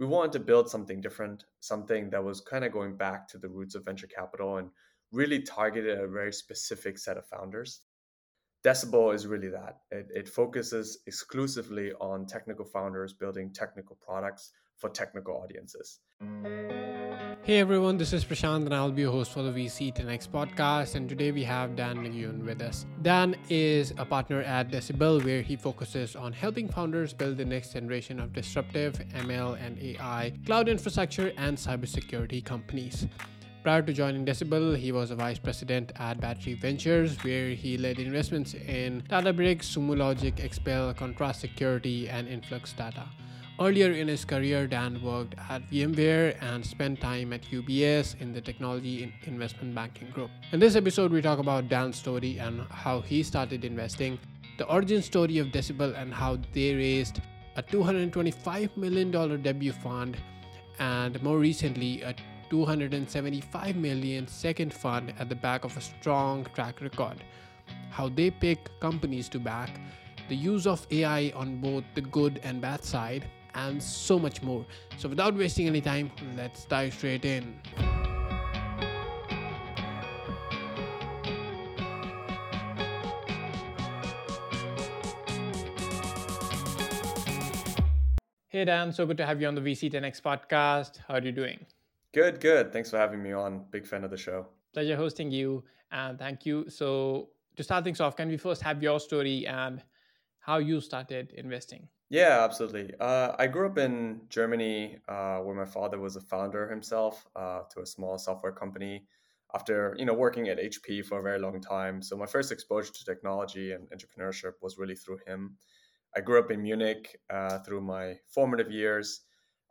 we wanted to build something different, something that was kind of going back to the roots of venture capital and really targeted a very specific set of founders. Decibel is really that. It, it focuses exclusively on technical founders building technical products for technical audiences. Hey everyone, this is Prashant and I'll be your host for the VC 10X podcast. And today we have Dan Nguyen with us. Dan is a partner at Decibel where he focuses on helping founders build the next generation of disruptive ML and AI, cloud infrastructure, and cybersecurity companies. Prior to joining Decibel, he was a vice president at Battery Ventures, where he led investments in Databricks, Sumo Logic, Expel, Contrast Security, and Influx Data. Earlier in his career, Dan worked at VMware and spent time at UBS in the technology investment banking group. In this episode, we talk about Dan's story and how he started investing, the origin story of Decibel and how they raised a $225 million debut fund, and more recently, a 275 million second fund at the back of a strong track record. How they pick companies to back, the use of AI on both the good and bad side, and so much more. So, without wasting any time, let's dive straight in. Hey Dan, so good to have you on the VC10X podcast. How are you doing? Good, good. Thanks for having me on. Big fan of the show. Pleasure hosting you, and thank you. So, to start things off, can we first have your story and how you started investing? Yeah, absolutely. Uh, I grew up in Germany, uh, where my father was a founder himself uh, to a small software company. After you know working at HP for a very long time, so my first exposure to technology and entrepreneurship was really through him. I grew up in Munich uh, through my formative years,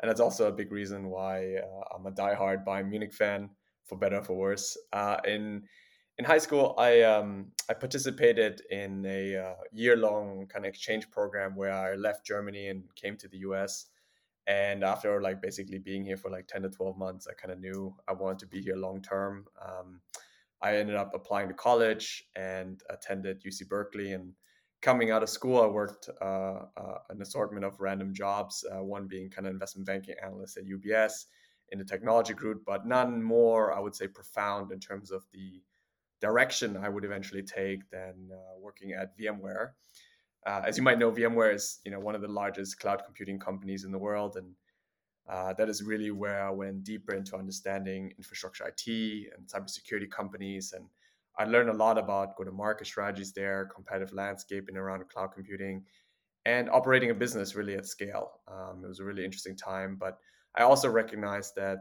and that's also a big reason why uh, I'm a diehard Bayern Munich fan, for better or for worse. Uh, in in high school, I um, I participated in a uh, year long kind of exchange program where I left Germany and came to the U.S. And after like basically being here for like ten to twelve months, I kind of knew I wanted to be here long term. Um, I ended up applying to college and attended UC Berkeley. And coming out of school, I worked uh, uh, an assortment of random jobs. Uh, one being kind of investment banking analyst at UBS in the technology group, but none more, I would say, profound in terms of the direction I would eventually take than uh, working at VMware. Uh, as you might know, VMware is you know one of the largest cloud computing companies in the world, and uh, that is really where I went deeper into understanding infrastructure IT and cybersecurity companies, and I learned a lot about go-to-market strategies there, competitive landscape in around cloud computing, and operating a business really at scale. Um, it was a really interesting time, but I also recognized that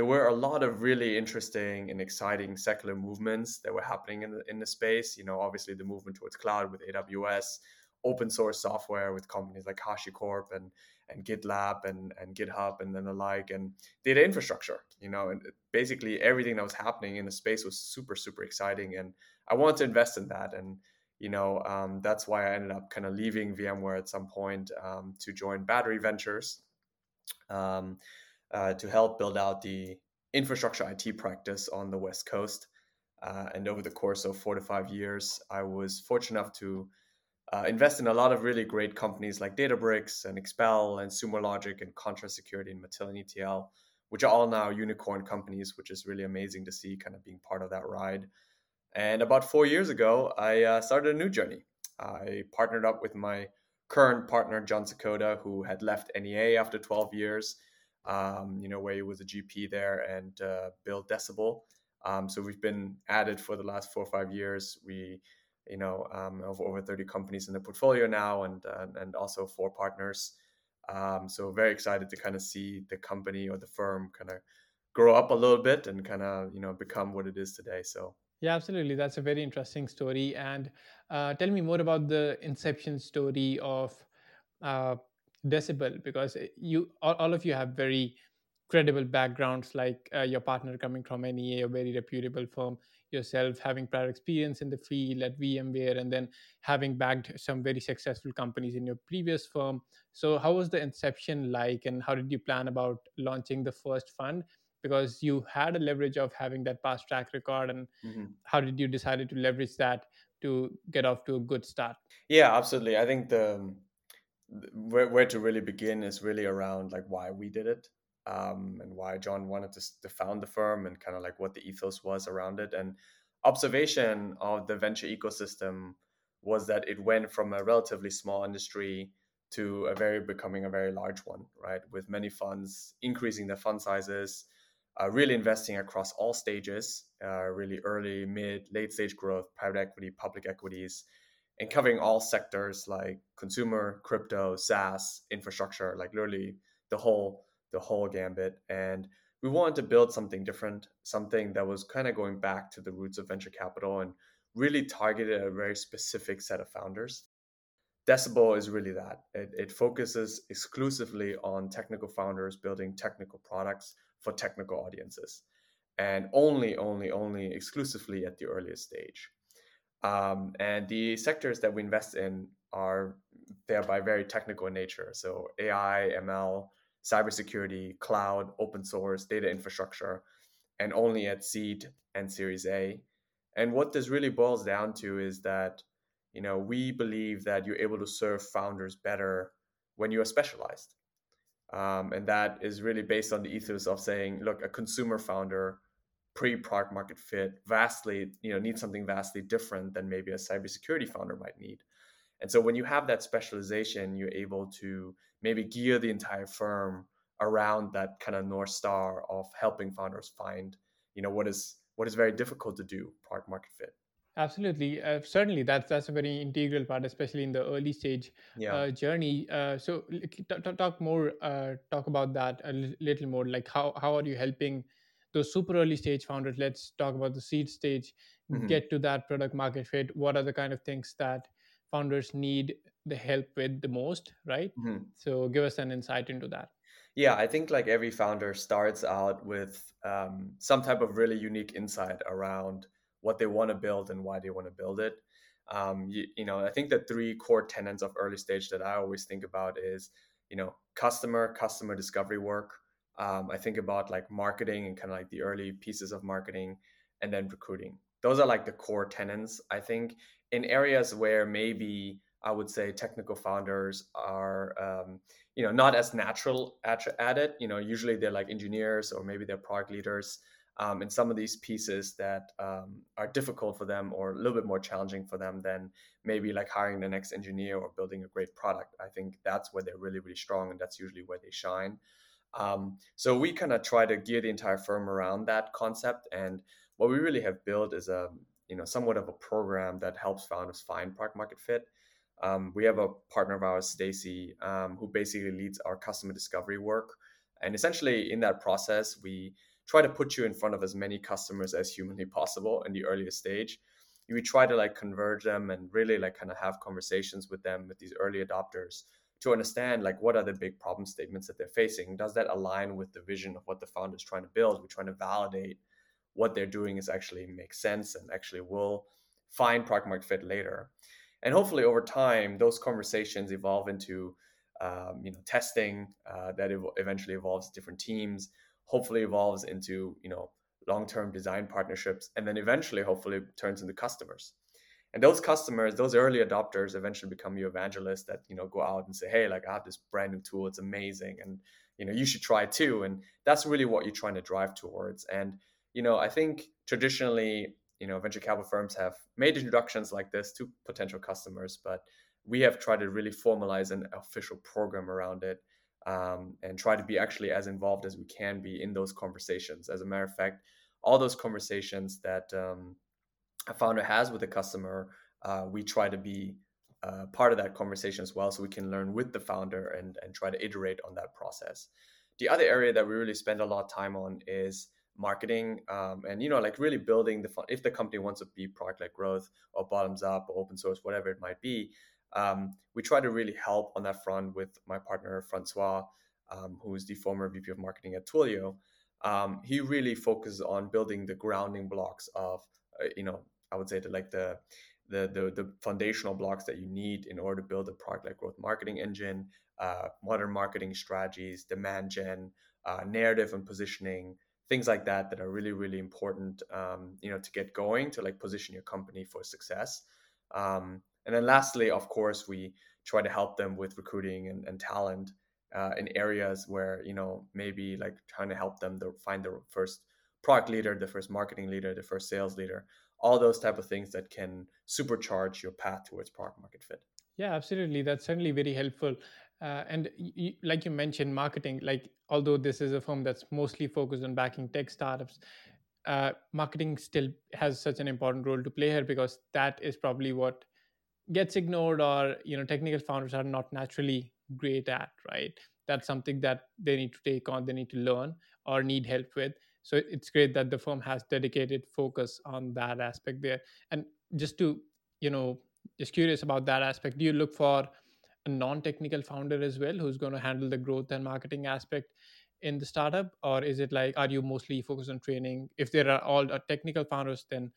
there were a lot of really interesting and exciting secular movements that were happening in the, in the space. You know, obviously the movement towards cloud with AWS, open source software with companies like HashiCorp and and GitLab and and GitHub and then the like, and data infrastructure. You know, and basically everything that was happening in the space was super super exciting, and I wanted to invest in that. And you know, um, that's why I ended up kind of leaving VMware at some point um, to join Battery Ventures. Um, uh, to help build out the infrastructure IT practice on the West Coast. Uh, and over the course of four to five years, I was fortunate enough to uh, invest in a lot of really great companies like Databricks and Expel and Sumo Logic and Contrast Security and Matillion ETL, which are all now unicorn companies, which is really amazing to see kind of being part of that ride. And about four years ago, I uh, started a new journey. I partnered up with my current partner, Jon Sakoda, who had left NEA after 12 years um, you know, where he was a GP there and uh, built Decibel. Um, so we've been added for the last four or five years. We, you know, um, have over 30 companies in the portfolio now and, uh, and also four partners. Um, so very excited to kind of see the company or the firm kind of grow up a little bit and kind of, you know, become what it is today. So yeah, absolutely. That's a very interesting story. And uh, tell me more about the inception story of uh, decibel because eh, you all, all of you have very credible backgrounds like uh, your partner coming from NEA, a very reputable firm, yourself having prior experience in the field at VMware, and then having backed some very successful companies in your previous firm. So, how was the inception like, and how did you plan about launching the first fund? Because you had a leverage of having that past track record, and mm-hmm. how did you decide to leverage that to get off to a good start? Yeah, absolutely. I think the where, where to really begin is really around like why we did it um, and why John wanted to, to found the firm and kind of like what the ethos was around it. And observation of the venture ecosystem was that it went from a relatively small industry to a very becoming a very large one, right? With many funds increasing their fund sizes, uh, really investing across all stages, uh, really early, mid, late stage growth, private equity, public equities, and covering all sectors like consumer, crypto, SaaS, infrastructure, like literally the whole the whole gambit. And we wanted to build something different, something that was kind of going back to the roots of venture capital and really targeted a very specific set of founders. Decibel is really that. It, it focuses exclusively on technical founders building technical products for technical audiences and only, only, only exclusively at the earliest stage. Um, and the sectors that we invest in are thereby very technical in nature. So AI, ML, cybersecurity, cloud, open source, data infrastructure, and only at seed and Series A. And what this really boils down to is that, you know, we believe that you're able to serve founders better when you are specialized. Um, and that is really based on the ethos of saying, look, a consumer founder pre-product market fit vastly, you know, needs something vastly different than maybe a cybersecurity founder might need. And so when you have that specialization, you're able to maybe gear the entire firm around that kind of north star of helping founders find, you know, what is what is very difficult to do, product market fit. Absolutely, uh, certainly that's that's a very integral part, especially in the early stage yeah. uh, journey. Uh, so t- t- talk more, uh, talk about that a l- little more. Like how how are you helping those super early stage founders? Let's talk about the seed stage. Mm-hmm. Get to that product market fit. What are the kind of things that founders need the help with the most, right? Mm-hmm. So give us an insight into that. Yeah, I think like every founder starts out with um, some type of really unique insight around what they want to build and why they want to build it. Um, you, you know, I think the three core tenets of early stage that I always think about is, you know, customer, customer discovery work. Um, I think about like marketing and kind of like the early pieces of marketing, and then recruiting. Those are like the core tenets. I think in areas where maybe I would say technical founders are, um, you know, not as natural at, at, it. You know, usually they're like engineers or maybe they're product leaders. Um, and some of these pieces that um, are difficult for them or a little bit more challenging for them than maybe like hiring the next engineer or building a great product. I think that's where they're really, really strong, and that's usually where they shine. Um, so we kind of try to gear the entire firm around that concept. And what we really have built is a you know somewhat of a program that helps founders find product market fit. Um, we have a partner of ours, Stacy, um, who basically leads our customer discovery work. And essentially, in that process, we try to put you in front of as many customers as humanly possible in the earliest stage. We try to like converge them and really like kind of have conversations with them with these early adopters to understand like what are the big problem statements that they're facing. Does that align with the vision of what the founder is trying to build? We're trying to validate what they're doing is actually makes sense and actually will find product market fit later. And hopefully over time, those conversations evolve into um, you know testing uh, that ev- eventually evolves different teams. Hopefully evolves into you know long-term design partnerships, and then eventually, hopefully, turns into customers. And those customers, those early adopters, eventually become your evangelists that you know go out and say, "Hey, like I have this brand new tool; it's amazing, and you know you should try too." And that's really what you're trying to drive towards. And you know, I think traditionally, you know, venture capital firms have made introductions like this to potential customers, but we have tried to really formalize an official program around it um, and try to be actually as involved as we can be in those conversations. As a matter of fact, all those conversations that um, a founder has with a customer, uh, we try to be uh, part of that conversation as well, so we can learn with the founder and and try to iterate on that process. The other area that we really spend a lot of time on is marketing um, and you know like really building the if the company wants to be product led growth or bottoms up or open source whatever it might be um, we try to really help on that front with my partner francois um, who is the former vp of marketing at twilio um, he really focuses on building the grounding blocks of you know i would say the, like the the, the, the foundational blocks that you need in order to build a product like growth marketing engine uh, modern marketing strategies demand gen uh, narrative and positioning things like that that are really really important um, you know to get going to like position your company for success. Um, and then lastly of course we try to help them with recruiting and, and talent uh, in areas where you know maybe like trying to help them to find the first product leader the first marketing leader the first sales leader all those type of things that can supercharge your path towards product market fit. Yeah absolutely. That's certainly very helpful. Uh, and like you mentioned marketing like although this is a firm that's mostly focused on backing tech startups uh, marketing still has such an important role to play here because that is probably what gets ignored or you know technical founders are not naturally great at right? That's something that they need to take on they need to learn or need help with so it's great that the firm has dedicated focus on that aspect there. And just to you know just curious about that aspect do you look for a non-technical founder as well who's going to handle the growth and marketing aspect in the startup? Or is it like are you mostly focused on training? If there are all uh, technical founders then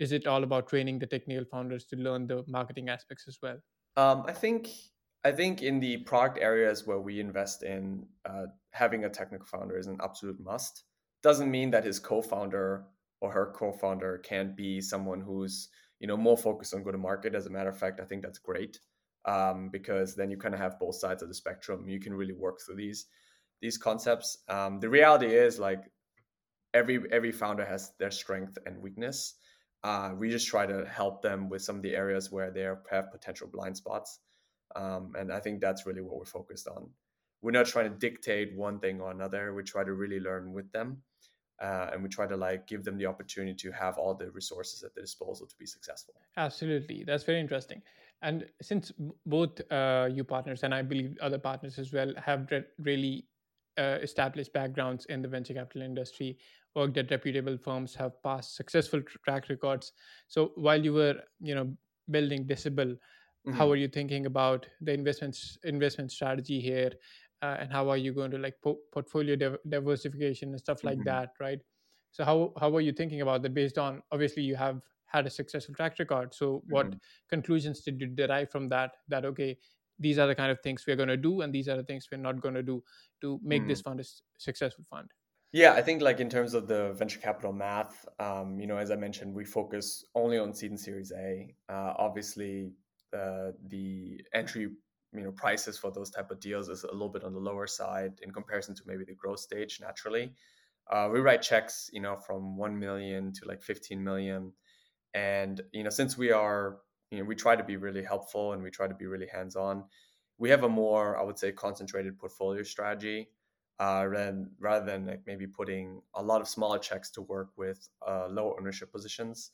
is it all about training the technical founders to learn the marketing aspects as well? Um, i think i think in the product areas where we invest in uh, having a technical founder is an absolute must doesn't mean that his co-founder or her co-founder can't be someone who's you know more focused on go to market as a matter of fact i think that's great um, because then you kind of have both sides of the spectrum. You can really work through these these concepts. Um, the reality is like every every founder has their strength and weakness. Uh, we just try to help them with some of the areas where they have potential blind spots. Um, and i think that's really what we're focused on. We're not trying to dictate one thing or another. We try to really learn with them uh, and we try to like give them the opportunity to have all the resources at their disposal to be successful. Absolutely. That's very interesting. And since both uh, you partners and i believe other partners as well have re- really uh, established backgrounds in the venture capital industry worked at reputable firms have passed successful track records. So while you were you know building Decibel mm-hmm. how are you thinking about the investments investment strategy here uh, and how are you going to like po- portfolio diversification and stuff like mm-hmm. that right so how how are you thinking about that based on obviously you have had a successful track record so what mm-hmm. conclusions did you derive from that that okay these are the kind of things we're going to do and these are the things we're not going to do to make mm-hmm. this fund a successful fund yeah i think like in terms of the venture capital math um, you know as i mentioned we focus only on seed and series a uh, obviously uh, the entry you know prices for those type of deals is a little bit on the lower side in comparison to maybe the growth stage naturally. Uh, we write checks you know from 1 million to like 15 million. And you know since we are you know we try to be really helpful and we try to be really hands on we have a more i would say concentrated portfolio strategy uh, rather, rather than like maybe putting a lot of smaller checks to work with uh, low ownership positions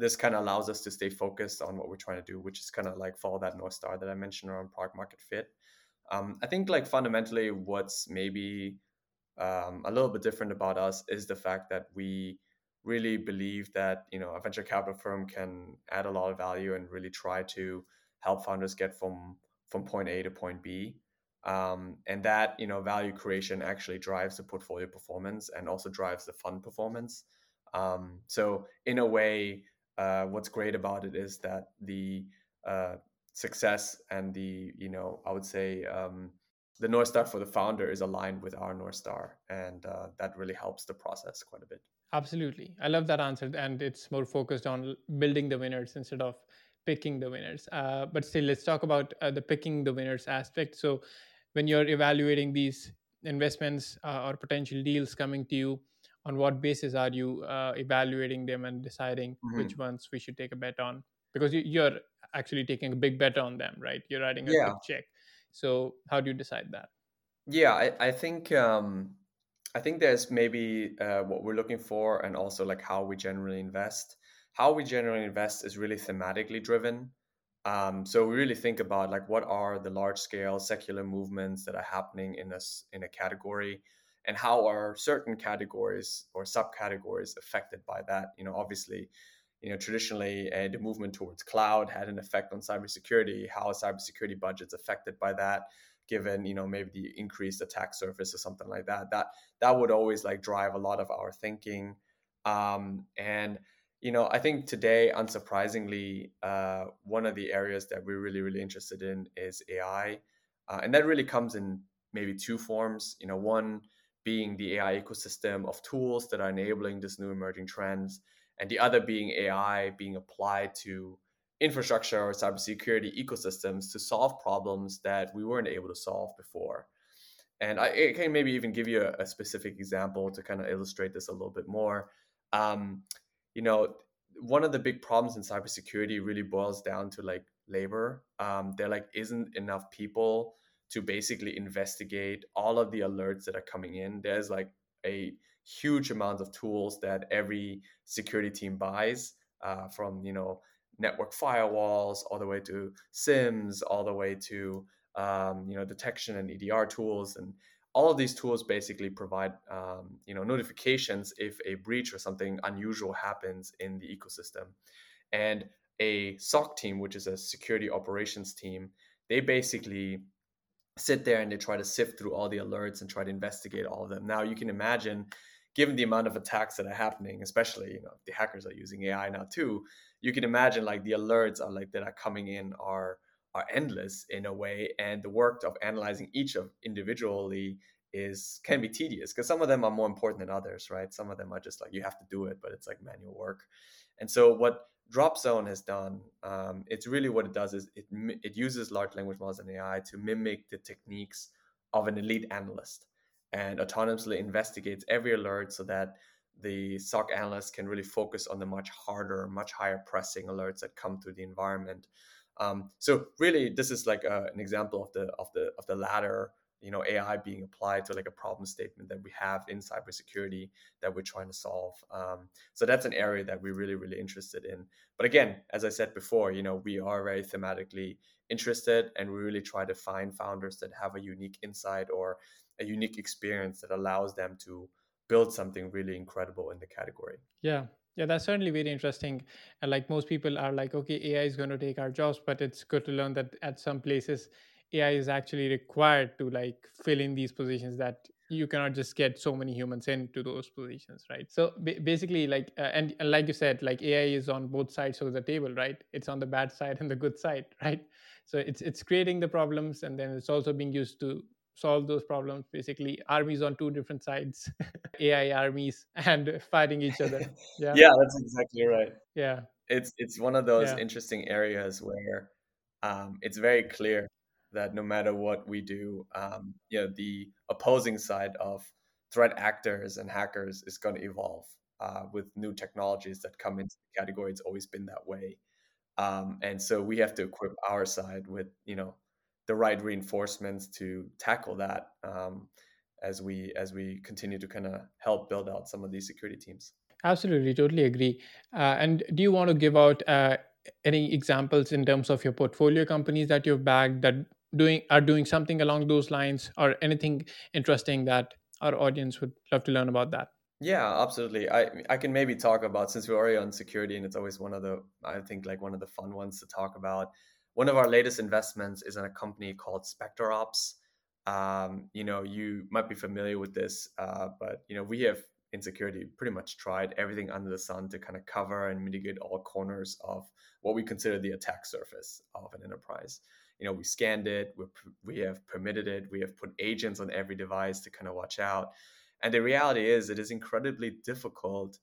this kind of allows us to stay focused on what we're trying to do, which is kind of like follow that north star that I mentioned around product market fit. Um, I think like fundamentally, what's maybe um, a little bit different about us is the fact that we really believe that you know a venture capital firm can add a lot of value and really try to help founders get from from point A to point B. Um, and that you know value creation actually drives the portfolio performance and also drives the fund performance. Um, so in a way, uh, what's great about it is that the uh, success and the you know I would say um, the north star for the founder is aligned with our north star, and uh, that really helps the process quite a bit. Absolutely, I love that answer, and it's more focused on building the winners instead of picking the winners. Uh, but still, let's talk about uh, the picking the winners aspect. So, when you're evaluating these investments uh, or potential deals coming to you on what basis are you uh, evaluating them and deciding mm-hmm. which ones we should take a bet on? Because you, are actually taking a big bet on them right? You're writing a yeah. big check. So how do you decide that? Yeah i, I think um, i think there's maybe uh, what we're looking for and also like how we generally invest. How we generally invest is really thematically driven. Um, so we really think about like what are the large scale secular movements that are happening in us in a category and how are certain categories or subcategories affected by that? You know obviously you know traditionally uh, the movement towards cloud had an effect on cybersecurity. How are cybersecurity budgets affected by that given you know maybe the increased attack surface or something like that? That that would always like drive a lot of our thinking. Um, and you know i think today unsurprisingly uh, one of the areas that we're really really interested in is ai uh, and that really comes in maybe two forms. You know one being the AI ecosystem of tools that are enabling this new emerging trends, and the other being AI being applied to infrastructure or cybersecurity ecosystems to solve problems that we weren't able to solve before. And I, can maybe even give you a, a, specific example to kind of illustrate this a little bit more. Um, you know, one of the big problems in cybersecurity really boils down to like labor. Um, there like isn't enough people to basically investigate all of the alerts that are coming in. There's like a huge amount of tools that every security team buys uh, from you know network firewalls all the way to SIEMs all the way to um, you know detection and EDR tools, and all of these tools basically provide um, you know notifications if a breach or something unusual happens in the ecosystem. And a SOC team, which is a security operations team, they basically sit there and they try to sift through all the alerts and try to investigate all of them. Now you can imagine given the amount of attacks that are happening, especially you know the hackers are using AI now too, you can imagine like the alerts are like that are coming in are are endless in a way, and the work of analyzing each of individually is can be tedious because some of them are more important than others, right? Some of them are just like you have to do it, but it's like manual work. And so what Dropzone has done, um, it's really what it does is it it uses large language models and AI to mimic the techniques of an elite analyst and autonomously investigates every alert so that the SOC analyst can really focus on the much harder, much higher pressing alerts that come through the environment. Um, so really, this is like a, an example of the of the of the latter, you know, AI being applied to like a problem statement that we have in cybersecurity that we're trying to solve. Um, so that's an area that we're really really interested in. But again, as I said before, you know, we are very thematically interested, and we really try to find founders that have a unique insight or a unique experience that allows them to build something really incredible in the category. Yeah. Yeah, that's certainly very interesting. And like most people are like, okay, AI is going to take our jobs, but it's good to learn that at some places AI is actually required to like fill in these positions that you cannot just get so many humans into those positions, right? So basically, like, uh, and, and like you said, like AI is on both sides of the table, right? It's on the bad side and the good side, right? So it's it's creating the problems, and then it's also being used to solve those problems basically armies on two different sides ai armies and fighting each other yeah yeah that's exactly right yeah it's it's one of those yeah. interesting areas where um, it's very clear that no matter what we do um, you know the opposing side of threat actors and hackers is going to evolve uh, with new technologies that come into the category it's always been that way um, and so we have to equip our side with you know the right reinforcements to tackle that um, as we as we continue to kind of help build out some of these security teams. Absolutely, totally agree. Uh, and do you want to give out uh, any examples in terms of your portfolio companies that you've bagged that doing are doing something along those lines, or anything interesting that our audience would love to learn about that? Yeah, absolutely. I I can maybe talk about since we're already on security, and it's always one of the I think like one of the fun ones to talk about one of our latest investments is in a company called SpecterOps. Um, you know, you might be familiar with this, uh, but you know, we have in security pretty much tried everything under the sun to kind of cover and mitigate all corners of what we consider the attack surface of an enterprise. You know, we scanned it, we we have permitted it, we have put agents on every device to kind of watch out. And the reality is, it is incredibly difficult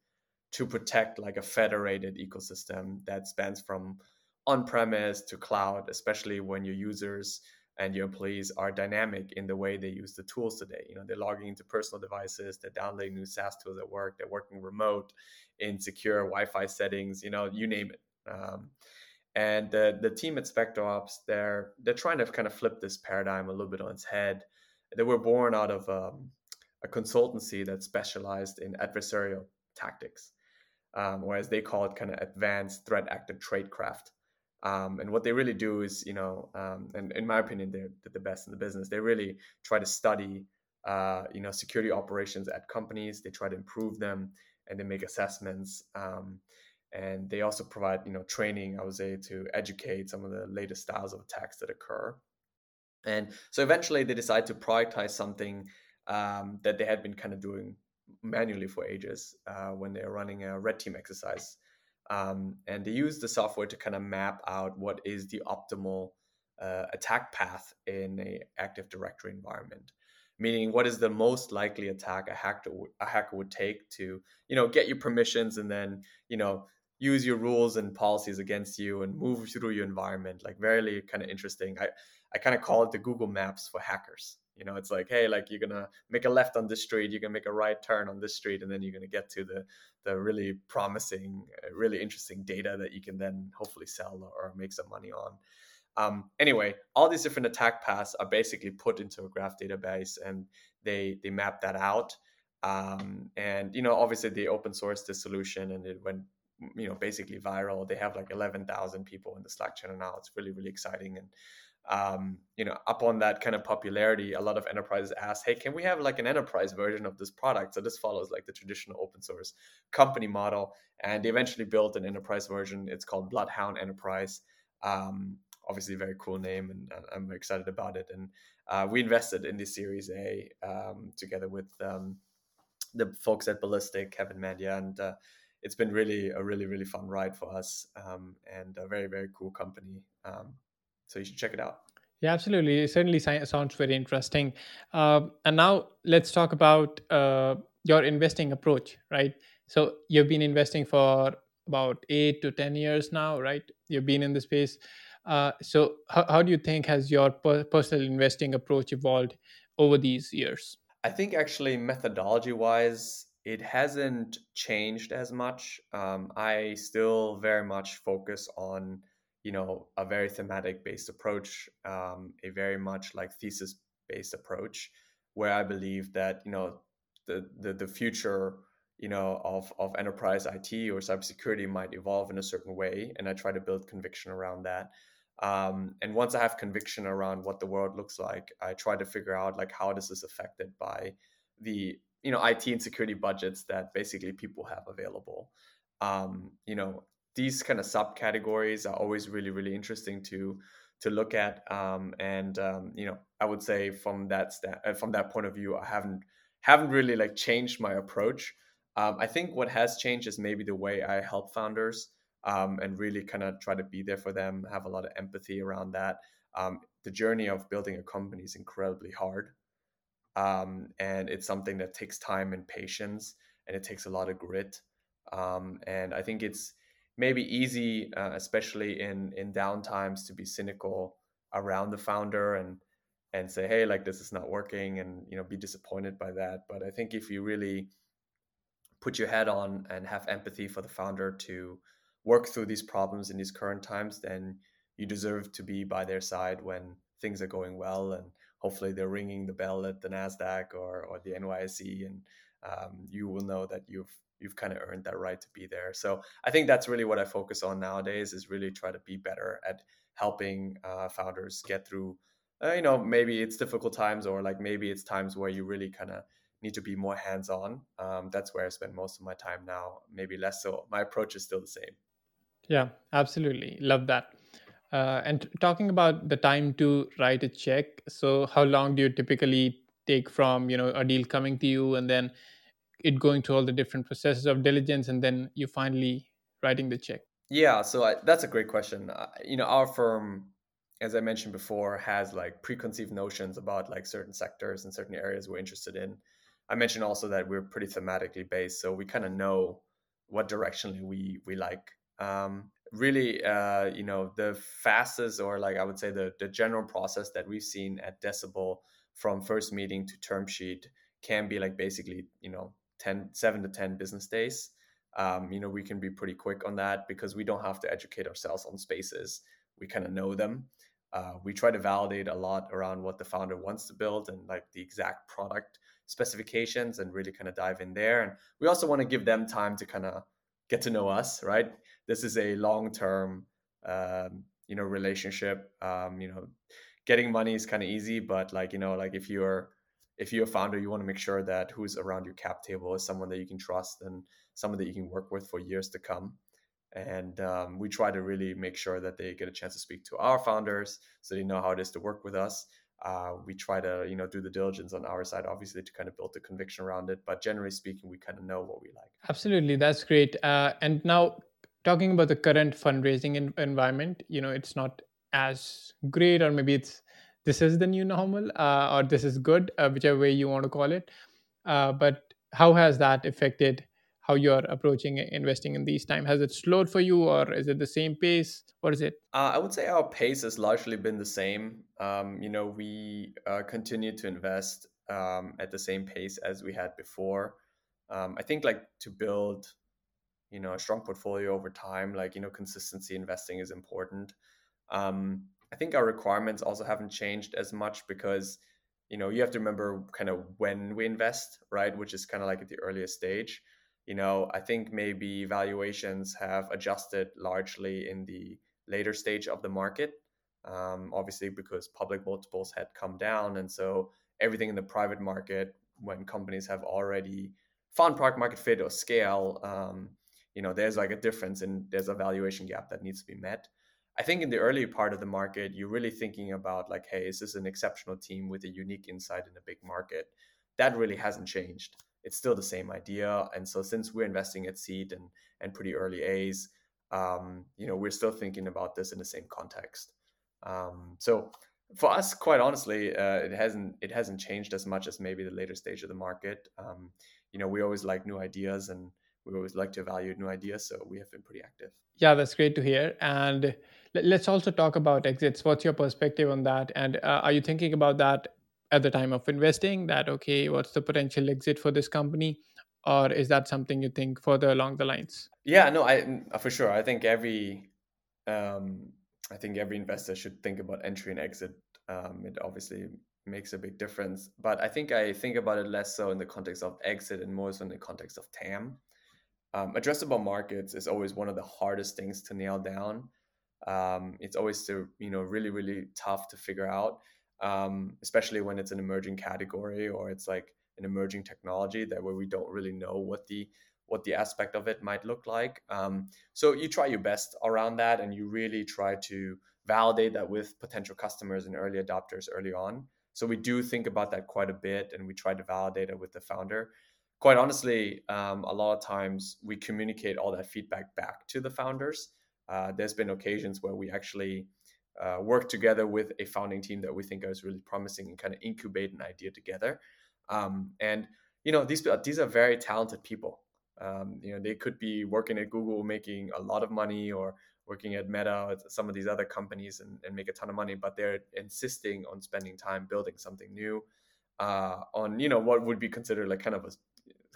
to protect like a federated ecosystem that spans from on premise to cloud, especially when your users and your employees are dynamic in the way they use the tools today. You know, they're logging into personal devices, they're downloading new SaaS tools at work, they're working remote in secure Wi-Fi settings, you know, you name it. Um, and the, the team at SpecterOps, they're they're trying to kind of flip this paradigm a little bit on its head. They were born out of um, a consultancy that specialized in adversarial tactics, um, or as they call it, kind of advanced threat actor tradecraft. Um, and what they really do is, you know, um, and in my opinion, they're, the best in the business. They really try to study, uh, you know, security operations at companies. They try to improve them, and they make assessments. Um, and they also provide, you know, training. I would say to educate some of the latest styles of attacks that occur. And so eventually, they decide to prioritize something um, that they had been kind of doing manually for ages uh, when they're running a red team exercise um, and they use the software to kind of map out what is the optimal uh, attack path in a active directory environment meaning what is the most likely attack a hacker a hacker would take to you know get your permissions and then you know use your rules and policies against you and move through your environment. Like very kind of interesting. I I kind of call it the Google Maps for hackers. You know, it's like, hey, like you're gonna make a left on this street, you're gonna make a right turn on this street, and then you're gonna get to the the really promising, uh, really interesting data that you can then hopefully sell or make some money on. Um, anyway, all these different attack paths are basically put into a graph database, and they they map that out. Um, and you know, obviously, they open source the solution, and it went you know basically viral. They have like eleven thousand people in the Slack channel now. It's really really exciting, and um, you know, upon that kind of popularity, a lot of enterprises ask, "Hey, can we have like an enterprise version of this product?" So this follows like the traditional open source company model, and they eventually built an enterprise version. It's called Bloodhound Enterprise. Um, obviously, a very cool name, and I'm excited about it. And uh, we invested in this Series A um, together with um, the folks at Ballistic, Kevin Mandia, and uh, it's been really a really really fun ride for us, um, and a very very cool company. Um, so you should check it out. Yeah, absolutely. It certainly sounds very interesting. Uh, and now let's talk about uh, your investing approach, right? So you've been investing for about eight to 10 years now, right? You've been in the space. Uh, so how, how do you think has your per- personal investing approach evolved over these years? I think actually methodology wise, it hasn't changed as much. Um, I still very much focus on you know a very thematic based approach um, a very much like thesis based approach where i believe that you know the the, the future you know of, of enterprise it or cybersecurity might evolve in a certain way and i try to build conviction around that um, and once i have conviction around what the world looks like i try to figure out like how this is affected by the you know it and security budgets that basically people have available. Um, you know these kind of subcategories are always really really interesting to to look at um, and um, you know i would say from that sta- uh, from that point of view i haven't haven't really like changed my approach. Um, i think what has changed is maybe the way i help founders um, and really kind of try to be there for them have a lot of empathy around that. Um, the journey of building a company is incredibly hard um, and it's something that takes time and patience and it takes a lot of grit and i think it's maybe easy, uh, especially in in down times to be cynical around the founder and and say, hey, like this is not working, and you know, be disappointed by that. But I think if you really put your head on and have empathy for the founder to work through these problems in these current times, then you deserve to be by their side when things are going well and hopefully they're ringing the bell at the nasdaq or, or the nyse and um, you will know that you've you've kind of earned that right to be there. So I think that's really what I focus on nowadays is really try to be better at helping uh, founders get through. Uh, you know, maybe it's difficult times, or like maybe it's times where you really kind of need to be more hands-on. Um, that's where I spend most of my time now. Maybe less so. My approach is still the same. Yeah, absolutely. Love that. Uh, and talking about the time to write a check, so how long do you typically take from you know a deal coming to you and then it going through all the different processes of diligence and then you finally writing the check? Yeah so I, that's a great question. Uh, you know our firm as i mentioned before has like preconceived notions about like certain sectors and certain areas we're interested in. I mentioned also that we're pretty thematically based so we kind of know what directionally we we like. Um, really uh, you know the fastest or like i would say the, the general process that we've seen at decibel from first meeting to term sheet can be like basically you know 10 7 to 10 business days. Um, you know we can be pretty quick on that because we don't have to educate ourselves on spaces. We kind of know them. Uh, we try to validate a lot around what the founder wants to build and like the exact product specifications and really kind of dive in there. And we also want to give them time to kind of get to know us right this is a long term um, you know relationship um, you know getting money is kind of easy but like you know like if you're if you're a founder, you want to make sure that who's around your cap table is someone that you can trust and someone that you can work with for years to come. And um, we try to really make sure that they get a chance to speak to our founders so they know how it is to work with us. Uh, we try to, you know, do the diligence on our side, obviously, to kind of build the conviction around it. But generally speaking, we kind of know what we like. Absolutely, that's great. Uh, and now, talking about the current fundraising environment, you know, it's not as great, or maybe it's this is the new normal uh, or this is good uh, whichever way you want to call it uh, but how has that affected how you're approaching investing in these times? Has it slowed for you, or is it the same pace? What is it? Uh, I would say our pace has largely been the same. Um, you know, we uh, continue to invest um, at the same pace as we had before. Um, I think like to build, you know, a strong portfolio over time, like you know, consistency investing is important. Um, I think our requirements also haven't changed as much because you know you have to remember kind of when we invest right which is kind of like at the earliest stage you know i think maybe valuations have adjusted largely in the later stage of the market um, obviously because public multiples had come down and so everything in the private market when companies have already found product market fit or scale um, you know there's like a difference and there's a valuation gap that needs to be met I think in the early part of the market, you're really thinking about like, hey, is this an exceptional team with a unique insight in a big market? That really hasn't changed. It's still the same idea. And so since we're investing at seed and and pretty early A's, um, you know, we're still thinking about this in the same context. Um, so for us, quite honestly, uh, it hasn't it hasn't changed as much as maybe the later stage of the market. Um, you know, we always like new ideas and we always like to evaluate new ideas, so we have been pretty active. Yeah, that's great to hear. And let's also talk about exits. What's your perspective on that? And uh, are you thinking about that at the time of investing? That okay, what's the potential exit for this company? Or is that something you think further along the lines? Yeah, no, I for sure. I think every um, I think every investor should think about entry and exit. Um, it obviously makes a big difference, but I think I think about it less so in the context of exit and more so in the context of TAM. Um, addressable markets is always one of the hardest things to nail down. Um, it's always to, you know really really tough to figure out, um, especially when it's an emerging category or it's like an emerging technology that where we don't really know what the what the aspect of it might look like. Um, so you try your best around that, and you really try to validate that with potential customers and early adopters early on. So we do think about that quite a bit, and we try to validate it with the founder quite honestly, um, a lot of times we communicate all that feedback back to the founders. Uh, there's been occasions where we actually uh, work together with a founding team that we think is really promising and kind of incubate an idea together. Um, and you know, these these are very talented people. Um, you know, they could be working at Google, making a lot of money, or working at Meta, or some of these other companies, and, and make a ton of money. But they're insisting on spending time building something new uh, on you know what would be considered like kind of a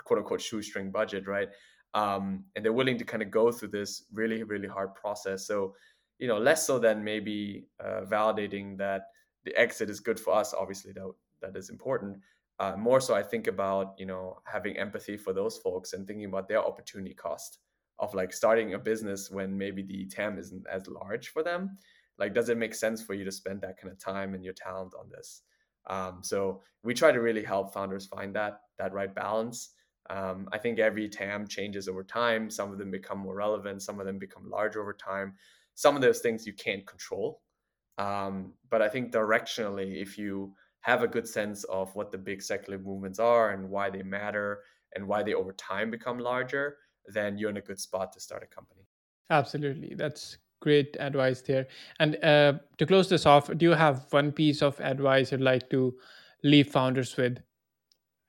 quote unquote shoestring budget, right? Um, and they're willing to kind of go through this really, really hard process. So, you know, less so than maybe uh, validating that the exit is good for us. Obviously, that that is important. Uh, more so, I think about you know having empathy for those folks and thinking about their opportunity cost of like starting a business when maybe the TAM isn't as large for them. Like, does it make sense for you to spend that kind of time and your talent on this? Um, so we try to really help founders find that that right balance. Um, I think every TAM changes over time. Some of them become more relevant, some of them become larger over time. Some of those things you can't control. Um, but I think directionally, if you have a good sense of what the big secular movements are and why they matter and why they over time become larger, then you're in a good spot to start a company. Absolutely. That's great advice there. And uh, to close this off, do you have one piece of advice you'd like to leave founders with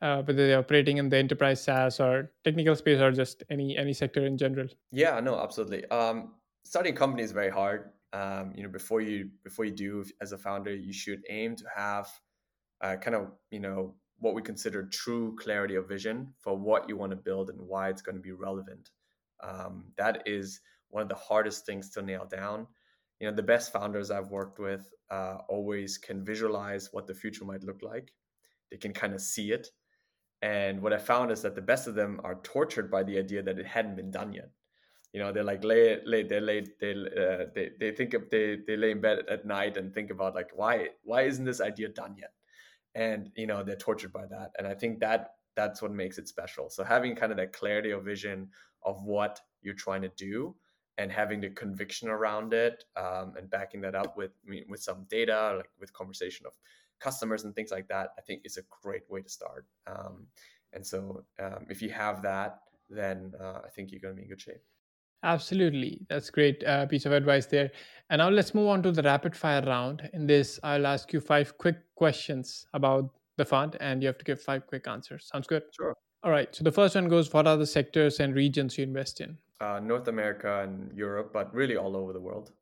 uh, whether they're operating in the enterprise SaaS or technical space or just any any sector in general? Yeah, no, absolutely. Um, starting a company is very hard. Um, you know, before you before you do as a founder, you should aim to have uh, kind of you know what we consider true clarity of vision for what you want to build and why it's going to be relevant. Um, that is one of the hardest things to nail down. You know, the best founders I've worked with uh, always can visualize what the future might look like. They can kind of see it and what I found is that the best of them are tortured by the idea that it hadn't been done yet. You know, they're like lay, lay they lay, they, uh, they, they think of they, they lay in bed at night and think about like why why isn't this idea done yet? And you know they're tortured by that. And I think that that's what makes it special. So having kind of that clarity of vision of what you're trying to do and having the conviction around it um, and backing that up with with some data, like with conversation of customers and things like that, I think is a great way to start. Um, and so um, if you have that, then uh, I think you're going to be in good shape. Absolutely. That's great uh, piece of advice there. And now let's move on to the rapid fire round. In this, I'll ask you five quick questions about the fund, and you have to give five quick answers. Sounds good? Sure. All right. So the first one goes what are the sectors and regions you invest in? Uh, North America and Europe, but really all over the world.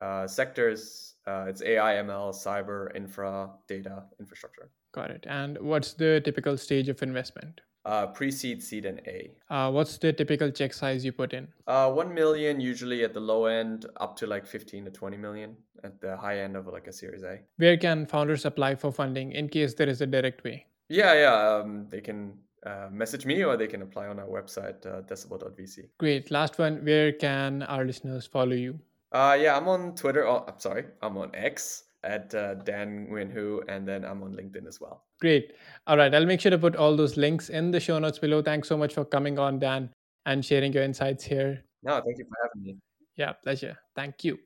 Uh, sectors, uh, it's AI, ML, cyber, infra, data, infrastructure. Got it. And what's the typical stage of investment? Uh, pre-seed, seed, and A. Uh, what's the typical check size you put in? Uh, one million usually at the low end, up to like fifteen to twenty million at the high end of like a Series A. Where can founders apply for funding in case there is a direct way? Yeah, yeah. Um, they can uh, message me or they can apply on our website, uh, decibel.vc. Great. Last one. Where can our listeners follow you? Uh, yeah, I'm on Twitter. Oh, I'm sorry, I'm on X at uh, Dan Nguyen Huu, and then I'm on LinkedIn as well. Great. All right. I'll make sure to put all those links in the show notes below. Thanks so much for coming on, Dan, and sharing your insights here. No, thank you for having me. Yeah, pleasure. Thank you.